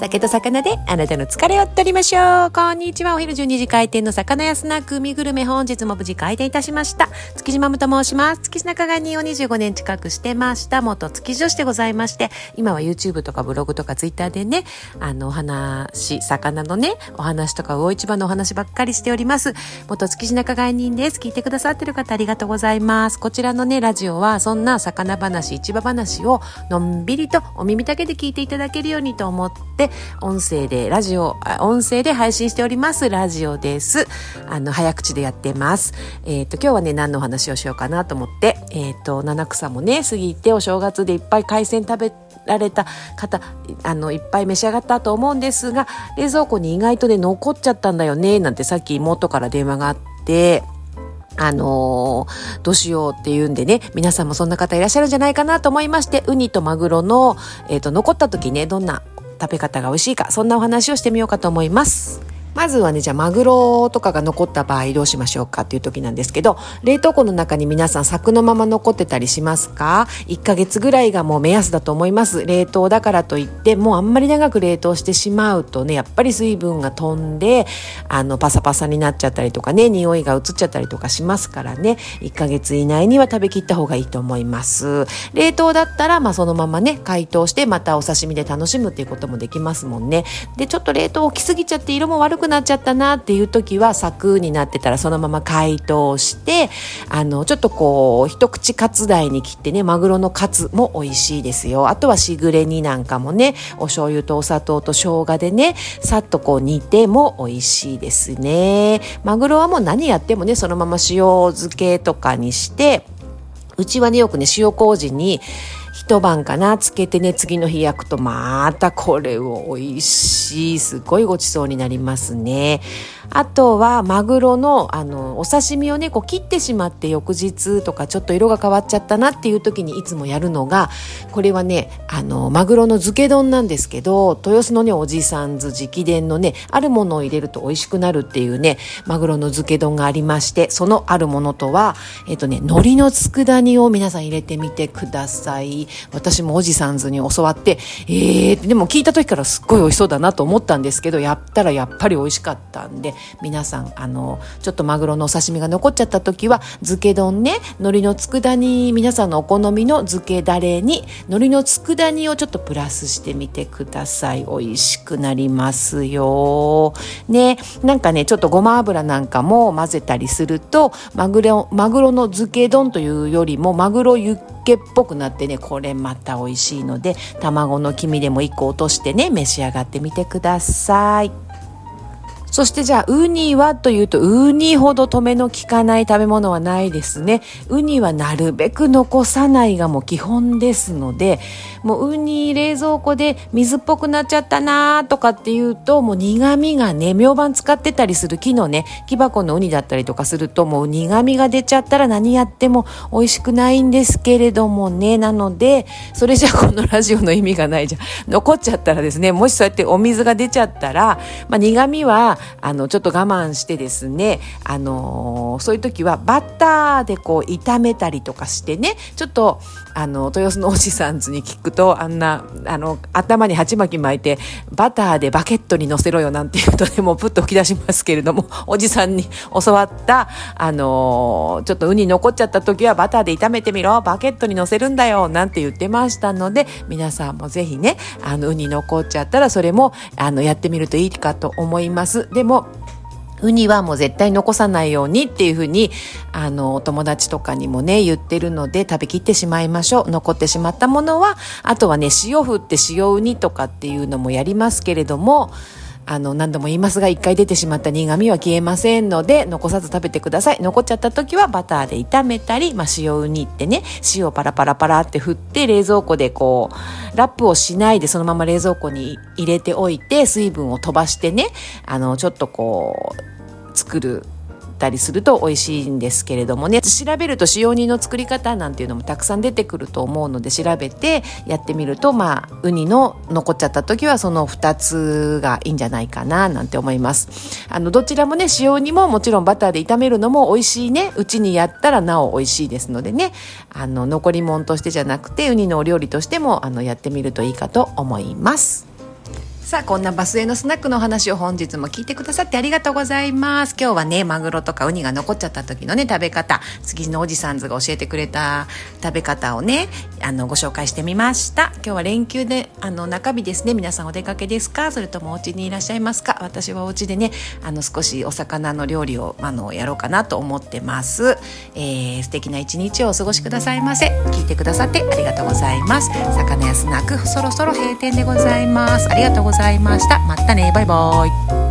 酒と魚であなたの疲れを取りましょう。こんにちは。お昼12時開店の魚屋スナック海グルメ本日も無事開店いたしました。月島むと申します。月中が人を25年近くしてました。元月女子でございまして、今は YouTube とかブログとか Twitter でね、あのお話、魚のね、お話とか魚市場のお話ばっかりしております。元月中が人です。聞いてくださってる方ありがとうございます。こちらのね、ラジオはそんな魚話、市場話をのんびりとお耳だけで聞いていただけるようにと思って、音声でラジオ、音声で配信しておりますラジオです。あの、早口でやってます。えっ、ー、と、今日はね、何のお話をしようかなと思って、えっ、ー、と、七草もね、過ぎてお正月でいっぱい海鮮食べられた方、あの、いっぱい召し上がったと思うんですが、冷蔵庫に意外とね、残っちゃったんだよね、なんてさっき妹から電話があって、あのー、どうしようっていうんでね、皆さんもそんな方いらっしゃるんじゃないかなと思いまして、ウニとマグロの、えっ、ー、と、残った時ね、どんな食べ方が美味しいか、そんなお話をしてみようかと思います。まずはね、じゃあマグロとかが残った場合どうしましょうかっていう時なんですけど、冷凍庫の中に皆さん柵のまま残ってたりしますか ?1 ヶ月ぐらいがもう目安だと思います。冷凍だからといって、もうあんまり長く冷凍してしまうとね、やっぱり水分が飛んで、あの、パサパサになっちゃったりとかね、匂いが移っちゃったりとかしますからね、1ヶ月以内には食べきった方がいいと思います。冷凍だったら、まあそのままね、解凍してまたお刺身で楽しむっていうこともできますもんね。で、ちょっと冷凍置きすぎちゃって色も悪くくなっちゃったなっていう時は柵になってたらそのまま解凍してあのちょっとこう一口カツ台に切ってねマグロのカツも美味しいですよ。あとはしぐれ煮なんかもねお醤油とお砂糖と生姜でねさっとこう煮ても美味しいですね。マグロはもう何やってもねそのまま塩漬けとかにしてうちはねよくね塩麹に一晩かなつけてね次の日焼くとまたこれを美味しいすごいごちそうになりますね。あとはマグロのあのお刺身をねこう切ってしまって翌日とかちょっと色が変わっちゃったなっていう時にいつもやるのがこれはねあのマグロの漬け丼なんですけど豊洲のねおじさんず直伝のねあるものを入れると美味しくなるっていうねマグロの漬け丼がありましてそのあるものとはえっとね海苔の佃煮を皆さん入れてみてください。私もおじさんずに教わってえーでも聞いた時からすっごい美味しそうだなと思ったんですけどやったらやっぱり美味しかったんで皆さんあのちょっとマグロのお刺身が残っちゃった時は漬け丼ね海苔の佃煮皆さんのお好みの漬けだれに海苔の佃煮をちょっとプラスしてみてください美味しくなりますよねなんかねちょっとごま油なんかも混ぜたりするとマグロマグロの漬け丼というよりもマグロユッケっぽくなってねこれまた美味しいので卵の黄身でも1個落としてね召し上がってみてください。そしてじゃあ、ウニはというと、ウニほど止めの効かない食べ物はないですね。ウニはなるべく残さないがもう基本ですので、もうウニ冷蔵庫で水っぽくなっちゃったなとかっていうと、もう苦味がね、明晩使ってたりする木のね、木箱のウニだったりとかすると、もう苦味が出ちゃったら何やっても美味しくないんですけれどもね、なので、それじゃこのラジオの意味がないじゃん。残っちゃったらですね、もしそうやってお水が出ちゃったら、まあ苦味はあのちょっと我慢してですね、あのー、そういう時はバターでこう炒めたりとかしてねちょっとあの豊洲のおじさんズに聞くとあんなあの頭に鉢巻き巻いてバターでバケットにのせろよなんて言うとねもうプッと吹き出しますけれどもおじさんに教わったあのー、ちょっとウニ残っちゃった時はバターで炒めてみろバケットにのせるんだよなんて言ってましたので皆さんもぜひねあのウニ残っちゃったらそれもあのやってみるといいかと思います。でもウニはもう絶対残さないようにっていうふうに、あの、お友達とかにもね、言ってるので、食べきってしまいましょう。残ってしまったものは、あとはね、塩振って塩ウニとかっていうのもやりますけれども、あの、何度も言いますが、一回出てしまった苦味は消えませんので、残さず食べてください。残っちゃった時はバターで炒めたり、まあ、塩ウニってね、塩パラパラパラって振って、冷蔵庫でこう、ラップをしないでそのまま冷蔵庫に入れておいて、水分を飛ばしてね、あの、ちょっとこう、作るったりすると美味しいんですけれどもね。調べると使用人の作り方なんていうのもたくさん出てくると思うので調べてやってみるとまあウニの残っちゃった時はその2つがいいんじゃないかななんて思います。あのどちらもね塩にももちろんバターで炒めるのも美味しいね。うちにやったらなお美味しいですのでね。あの残り物としてじゃなくてウニのお料理としてもあのやってみるといいかと思います。さあこんなバスへのスナックのお話を本日も聞いてくださってありがとうございます。今日はねマグロとかウニが残っちゃった時のね食べ方。築地のおじさんずが教えてくれた食べ方をねあのご紹介してみました。今日は連休であの中日ですね。皆さんお出かけですか？それともお家にいらっしゃいますか？私はお家でねあの少しお魚の料理をあのやろうかなと思ってます、えー、素敵な一日をお過ごしくださいませ。聞いてくださってありがとうございます。魚屋スナックそろそろ閉店でございます。ありがとうございました。またね。バイバイ。